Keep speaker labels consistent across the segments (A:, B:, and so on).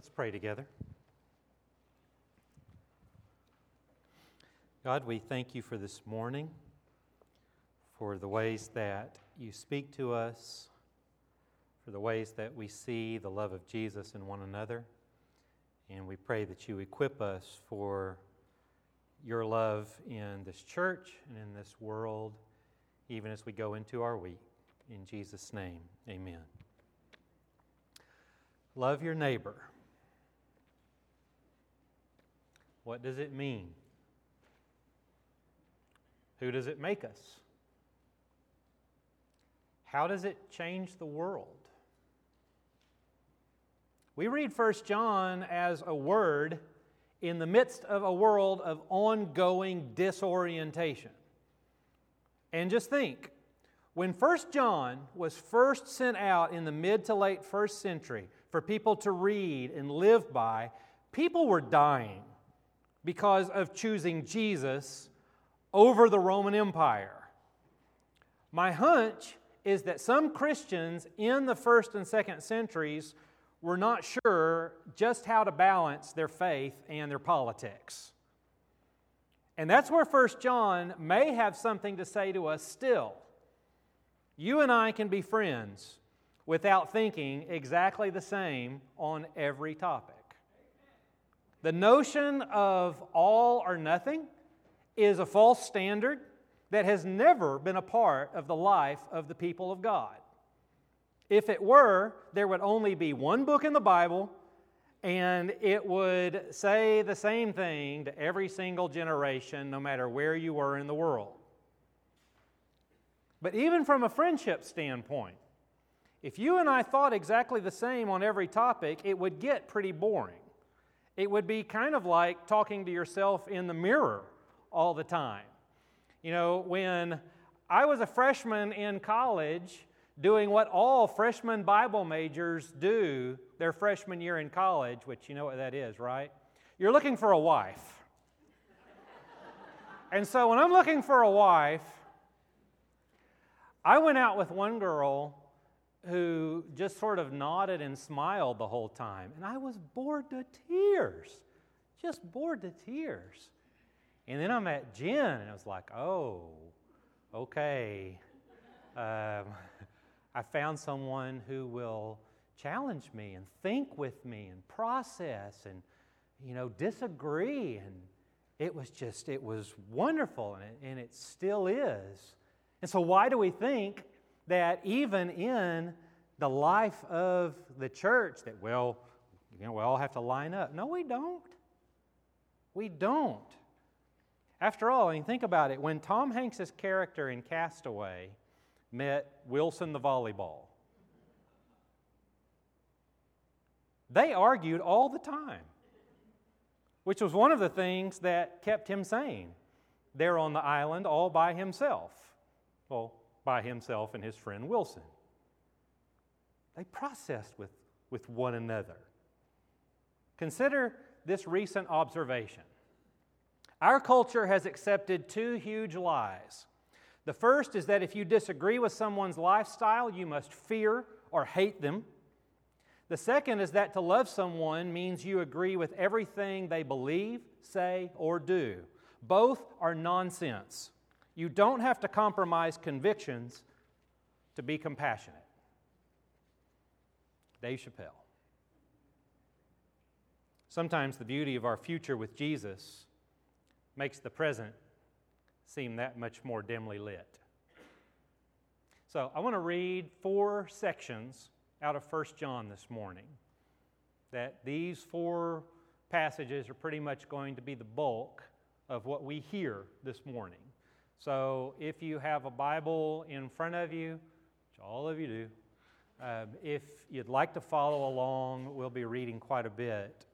A: Let's pray together. God, we thank you for this morning, for the ways that you speak to us, for the ways that we see the love of Jesus in one another. And we pray that you equip us for your love in this church and in this world, even as we go into our week. In Jesus' name, amen. Love your neighbor. What does it mean? Who does it make us? How does it change the world? We read 1 John as a word in the midst of a world of ongoing disorientation. And just think when 1 John was first sent out in the mid to late first century for people to read and live by, people were dying because of choosing Jesus over the Roman Empire. My hunch is that some Christians in the first and second centuries were not sure just how to balance their faith and their politics. And that's where First John may have something to say to us still. You and I can be friends without thinking exactly the same on every topic. The notion of all or nothing is a false standard that has never been a part of the life of the people of God. If it were, there would only be one book in the Bible, and it would say the same thing to every single generation, no matter where you were in the world. But even from a friendship standpoint, if you and I thought exactly the same on every topic, it would get pretty boring. It would be kind of like talking to yourself in the mirror all the time. You know, when I was a freshman in college, doing what all freshman Bible majors do their freshman year in college, which you know what that is, right? You're looking for a wife. and so when I'm looking for a wife, I went out with one girl who just sort of nodded and smiled the whole time. And I was bored to tears, just bored to tears. And then I met Jen, and I was like, oh, okay. Um, I found someone who will challenge me and think with me and process and, you know, disagree. And it was just, it was wonderful, and it, and it still is. And so, why do we think that even in the life of the church, that, well, you know, we all have to line up? No, we don't. We don't. After all, I mean, think about it. When Tom Hanks's character in Castaway met Wilson the volleyball, they argued all the time, which was one of the things that kept him sane there on the island all by himself. Well, by himself and his friend Wilson. They processed with, with one another. Consider this recent observation. Our culture has accepted two huge lies. The first is that if you disagree with someone's lifestyle, you must fear or hate them. The second is that to love someone means you agree with everything they believe, say, or do. Both are nonsense. You don't have to compromise convictions to be compassionate. Dave Chappelle. Sometimes the beauty of our future with Jesus makes the present seem that much more dimly lit. So I want to read four sections out of 1 John this morning. That these four passages are pretty much going to be the bulk of what we hear this morning. So if you have a Bible in front of you, which all of you do, um, if you'd like to follow along, we'll be reading quite a bit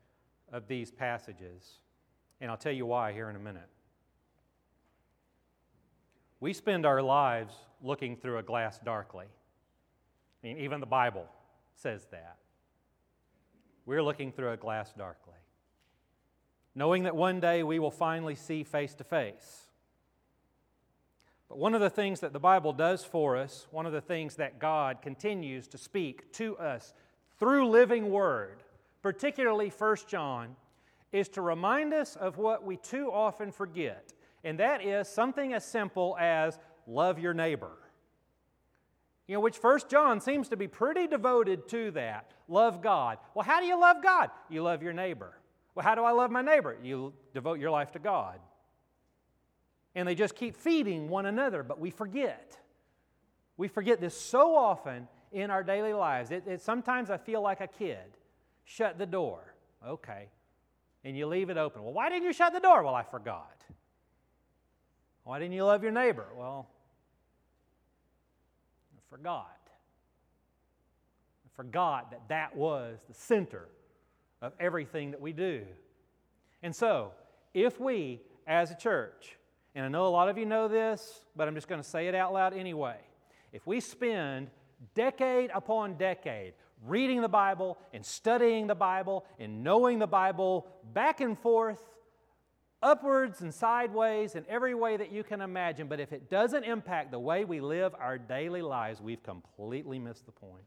A: of these passages. And I'll tell you why here in a minute. We spend our lives looking through a glass darkly. I mean, even the Bible says that. We're looking through a glass darkly, knowing that one day we will finally see face to face. But one of the things that the Bible does for us, one of the things that God continues to speak to us through living word particularly 1 John, is to remind us of what we too often forget, and that is something as simple as love your neighbor. You know, which First John seems to be pretty devoted to that. Love God. Well, how do you love God? You love your neighbor. Well, how do I love my neighbor? You devote your life to God. And they just keep feeding one another, but we forget. We forget this so often in our daily lives. It, it, sometimes I feel like a kid. Shut the door. Okay. And you leave it open. Well, why didn't you shut the door? Well, I forgot. Why didn't you love your neighbor? Well, forgot. I forgot that that was the center of everything that we do. And so, if we as a church, and I know a lot of you know this, but I'm just going to say it out loud anyway. If we spend decade upon decade reading the Bible and studying the Bible and knowing the Bible back and forth upwards and sideways in every way that you can imagine. But if it doesn't impact the way we live our daily lives, we've completely missed the point.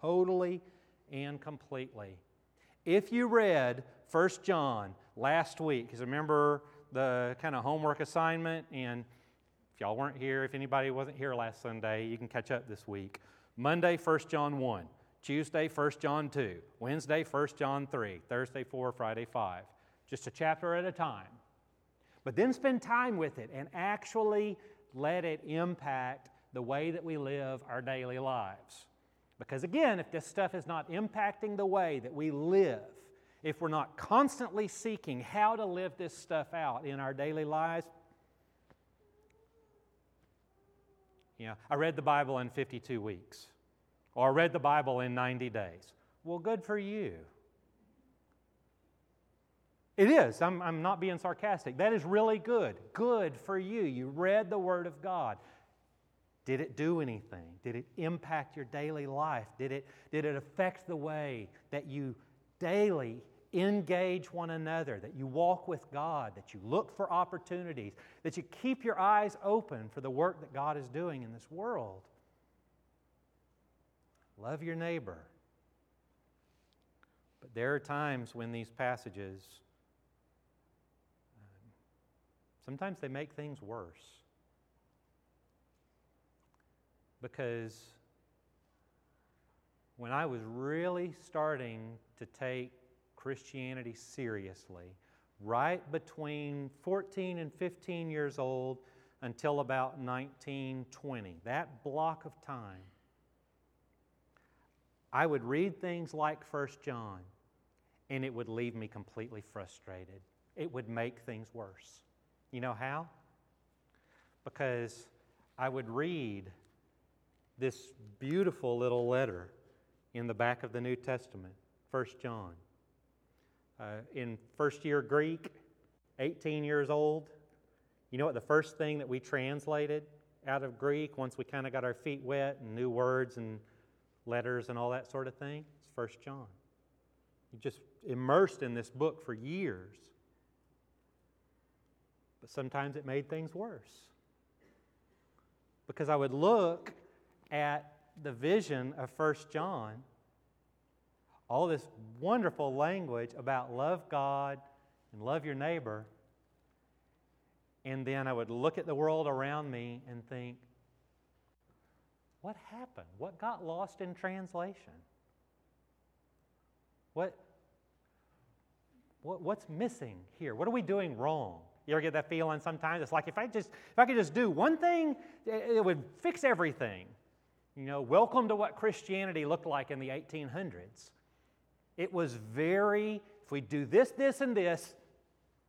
A: Totally and completely. If you read 1 John last week, because remember the kind of homework assignment, and if y'all weren't here, if anybody wasn't here last Sunday, you can catch up this week. Monday, 1 John 1. Tuesday, 1 John 2. Wednesday, 1 John 3. Thursday, 4. Friday, 5 just a chapter at a time. But then spend time with it and actually let it impact the way that we live our daily lives. Because again, if this stuff is not impacting the way that we live, if we're not constantly seeking how to live this stuff out in our daily lives, you know, I read the Bible in 52 weeks, or I read the Bible in 90 days. Well, good for you. It is. I'm, I'm not being sarcastic. That is really good. Good for you. You read the Word of God. Did it do anything? Did it impact your daily life? Did it, did it affect the way that you daily engage one another, that you walk with God, that you look for opportunities, that you keep your eyes open for the work that God is doing in this world? Love your neighbor. But there are times when these passages um, Sometimes they make things worse. Because when I was really starting to take Christianity seriously, right between 14 and 15 years old until about 1920, that block of time, I would read things like 1 John and it would leave me completely frustrated. It would make things worse. You know how? Because I would read this beautiful little letter in the back of the New Testament, 1 John. Uh, in first year Greek, 18 years old, you know what the first thing that we translated out of Greek once we kind of got our feet wet and new words and letters and all that sort of thing? It's 1 John. You just immersed in this book for years. But sometimes it made things worse. Because I would look at the vision of First John, all this wonderful language about love God and love your neighbor, and then I would look at the world around me and think, what happened? What got lost in translation? What, what, what's missing here? What are we doing wrong? You ever get that feeling sometimes? It's like if I just if I could just do one thing, it would fix everything. You know, welcome to what Christianity looked like in the 1800s. It was very, if we do this, this, and this,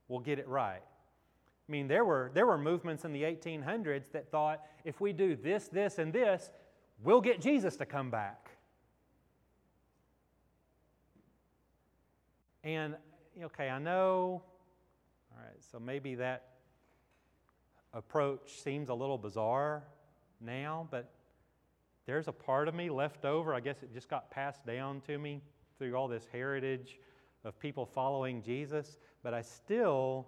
A: we'll get it right. I mean, there were, there were movements in the 1800s that thought if we do this, this, and this, we'll get Jesus to come back. And, okay, I know all right, so maybe that approach seems a little bizarre now, but there's a part of me left over. I guess it just got passed down to me through all this heritage of people following Jesus, but I still,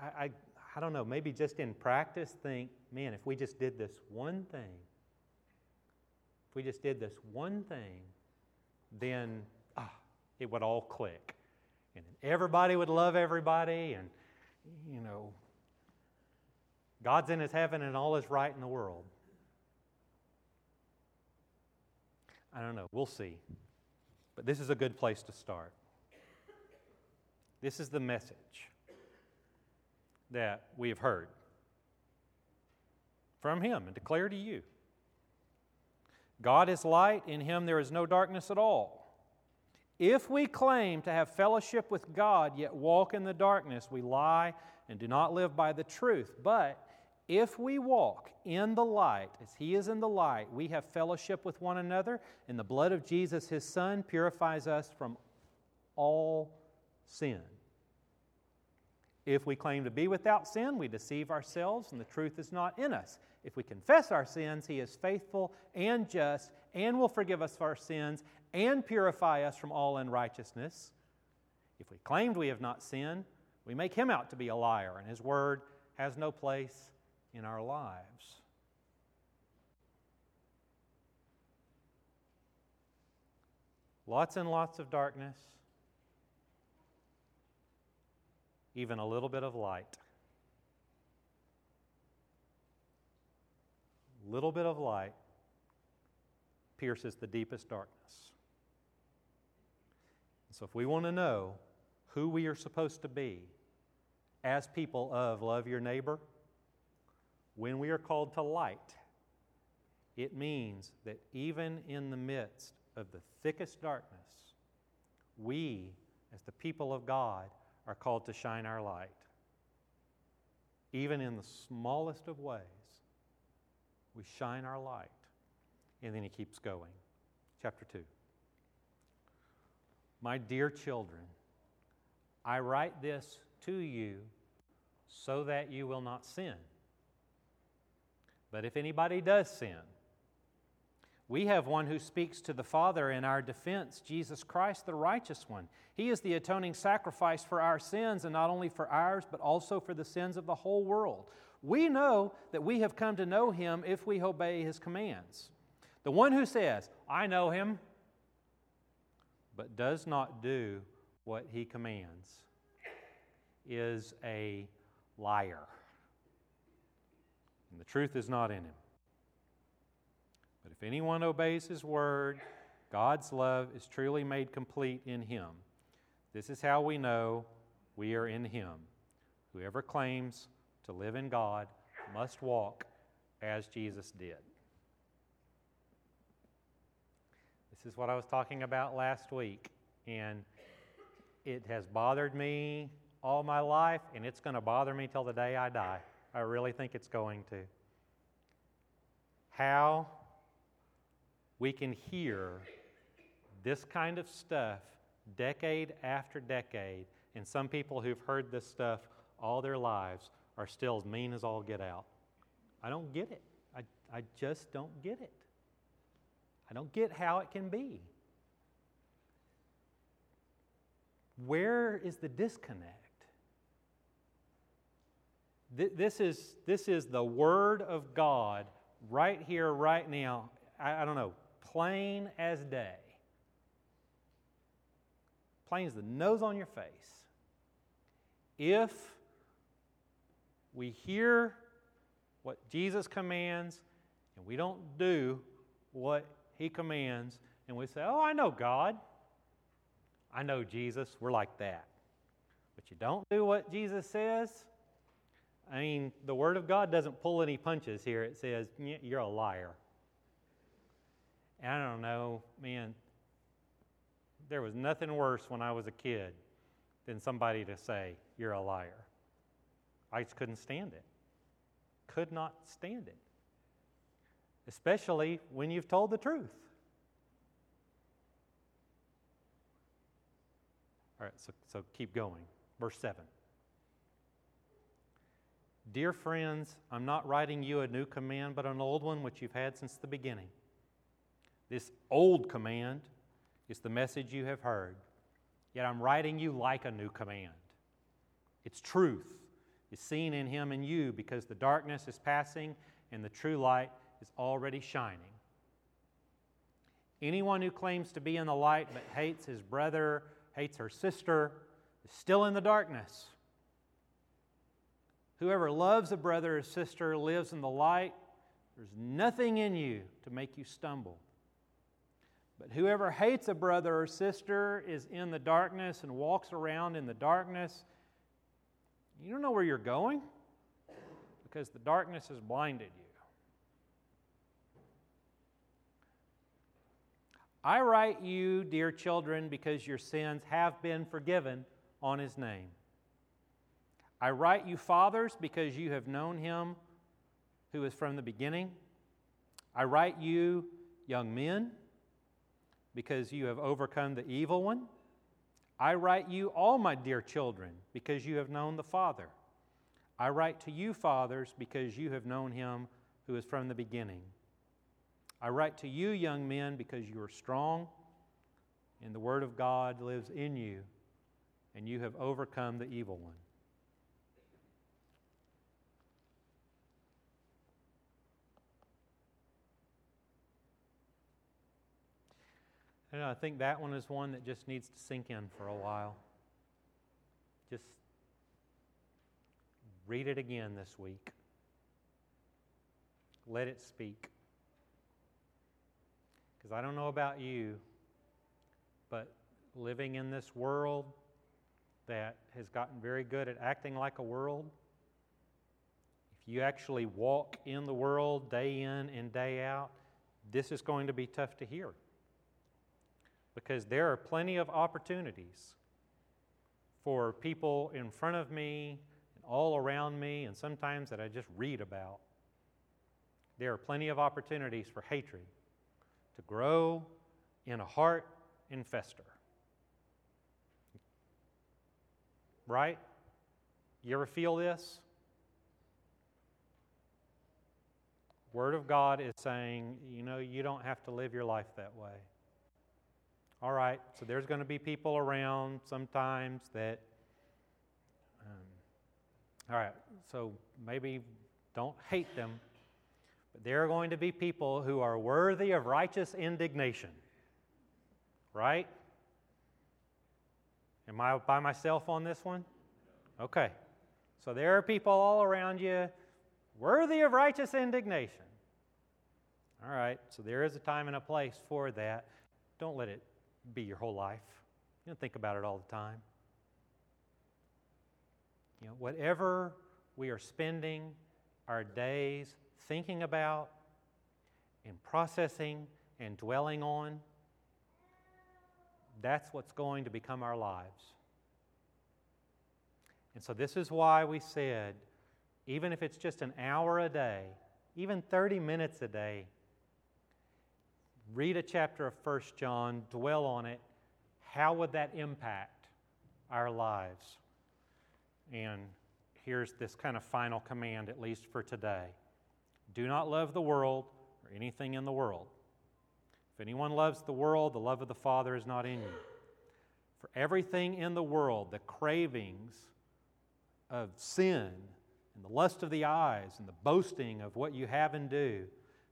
A: I, I, I don't know, maybe just in practice think, man, if we just did this one thing, if we just did this one thing, then ah, it would all click. And everybody would love everybody, and, you know, God's in his heaven and all is right in the world. I don't know. We'll see. But this is a good place to start. This is the message that we have heard from Him and declare to you. God is light, in Him there is no darkness at all. If we claim to have fellowship with God, yet walk in the darkness, we lie and do not live by the truth. But if we walk in the light, as He is in the light, we have fellowship with one another, and the blood of Jesus, His Son, purifies us from all sin. If we claim to be without sin, we deceive ourselves, and the truth is not in us. If we confess our sins, He is faithful and just and will forgive us our sins and purify us from all unrighteousness. If we claimed we have not sinned, we make Him out to be a liar, and His word has no place in our lives. Lots and lots of darkness, even a little bit of light. Little bit of light pierces the deepest darkness. So, if we want to know who we are supposed to be as people of love your neighbor, when we are called to light, it means that even in the midst of the thickest darkness, we, as the people of God, are called to shine our light. Even in the smallest of ways, we shine our light. And then he keeps going. Chapter 2. My dear children, I write this to you so that you will not sin. But if anybody does sin, we have one who speaks to the Father in our defense, Jesus Christ, the righteous one. He is the atoning sacrifice for our sins, and not only for ours, but also for the sins of the whole world. We know that we have come to know him if we obey his commands. The one who says, I know him, but does not do what he commands, is a liar and the truth is not in him. But if anyone obeys his word, God's love is truly made complete in him. This is how we know we are in him. Whoever claims to live in God must walk as Jesus did. This is what I was talking about last week, and it has bothered me all my life, and it's going to bother me till the day I die. I really think it's going to. How we can hear this kind of stuff decade after decade, and some people who've heard this stuff all their lives are still as mean as all get out. I don't get it. I, I just don't get it. I don't get how it can be. Where is the disconnect? This is, this is the Word of God right here, right now. I, I don't know, plain as day. Plain as the nose on your face. If we hear what Jesus commands and we don't do what He commands, and we say, Oh, I know God. I know Jesus. We're like that. But you don't do what Jesus says, I mean, the Word of God doesn't pull any punches here. It says, you're a liar. And I don't know, man, there was nothing worse when I was a kid than somebody to say, you're a liar. I just couldn't stand it. Could not stand it. Especially when you've told the truth. All right, so, so keep going. Verse 7. Dear friends, I'm not writing you a new command, but an old one which you've had since the beginning. This old command is the message you have heard, yet I'm writing you like a new command. Its truth is seen in him and you because the darkness is passing and the true light is already shining. Anyone who claims to be in the light but hates his brother, hates her sister, is still in the darkness. Whoever loves a brother or sister lives in the light. There's nothing in you to make you stumble. But whoever hates a brother or sister is in the darkness and walks around in the darkness. You don't know where you're going because the darkness has blinded you. I write you, dear children, because your sins have been forgiven on his name. I write you, fathers, because you have known him who is from the beginning. I write you, young men, because you have overcome the evil one. I write you, all my dear children, because you have known the Father. I write to you, fathers, because you have known him who is from the beginning. I write to you, young men, because you are strong, and the Word of God lives in you, and you have overcome the evil one. And I think that one is one that just needs to sink in for a while. Just read it again this week. Let it speak. Because I don't know about you, but living in this world that has gotten very good at acting like a world, if you actually walk in the world day in and day out, this is going to be tough to hear. Because there are plenty of opportunities for people in front of me and all around me, and sometimes that I just read about. There are plenty of opportunities for hatred to grow in a heart and fester. Right? You ever feel this? Word of God is saying, you know, you don't have to live your life that way. All right, so there's going to be people around sometimes that, um, all right, so maybe don't hate them, but there are going to be people who are worthy of righteous indignation. Right? Am I by myself on this one? Okay. So there are people all around you worthy of righteous indignation. All right. So there is a time and a place for that. Don't let it be your whole life. You don't think about it all the time. You know, whatever we are spending our days thinking about and processing and dwelling on, that's what's going to become our lives. And so, this is why we said, even if it's just an hour a day, even 30 minutes a day, read a chapter of 1 John, dwell on it. How would that impact our lives? And here's this kind of final command, at least for today do not love the world or anything in the world. If anyone loves the world, the love of the Father is not in you. For everything in the world, the cravings of sin and the lust of the eyes and the boasting of what you have and do,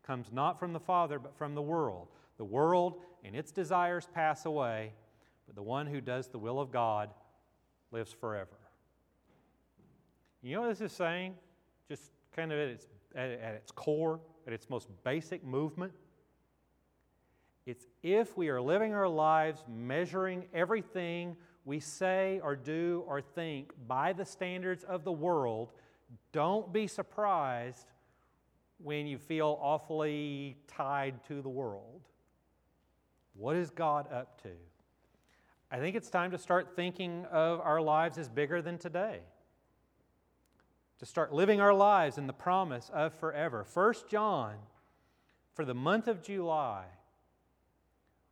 A: comes not from the Father, but from the world. The world and its desires pass away, but the one who does the will of God lives forever. You know what this is saying? Just kind of at its at, at its core, at its most basic movement. It's if we are living our lives measuring everything we say or do or think by the standards of the world, don't be surprised when you feel awfully tied to the world. What is God up to? I think it's time to start thinking of our lives as bigger than today to start living our lives in the promise of forever. First John, for the month of July,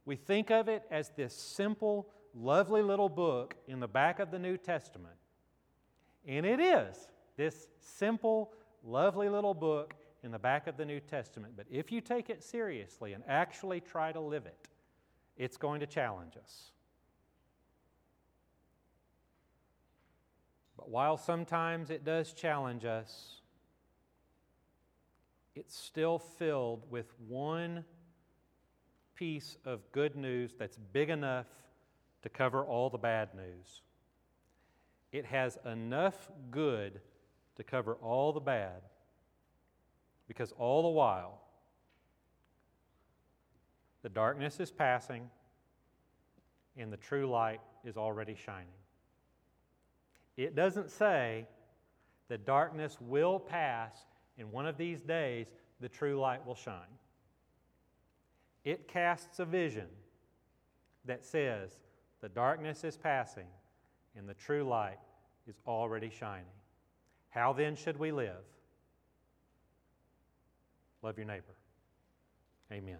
A: we think of it as this simple, lovely little book in the back of the New Testament. And it is this simple, lovely little book in the back of the New Testament. But if you take it seriously and actually try to live it, it's going to challenge us. But while sometimes it does challenge us, it's still filled with one piece of good news that's big enough to cover all the bad news. It has enough good to cover all the bad because all the while, the darkness is passing and the true light is already shining. It doesn't say the darkness will pass and one of these days the true light will shine. It casts a vision that says the darkness is passing and the true light is already shining. How then should we live? Love your neighbor. Amen.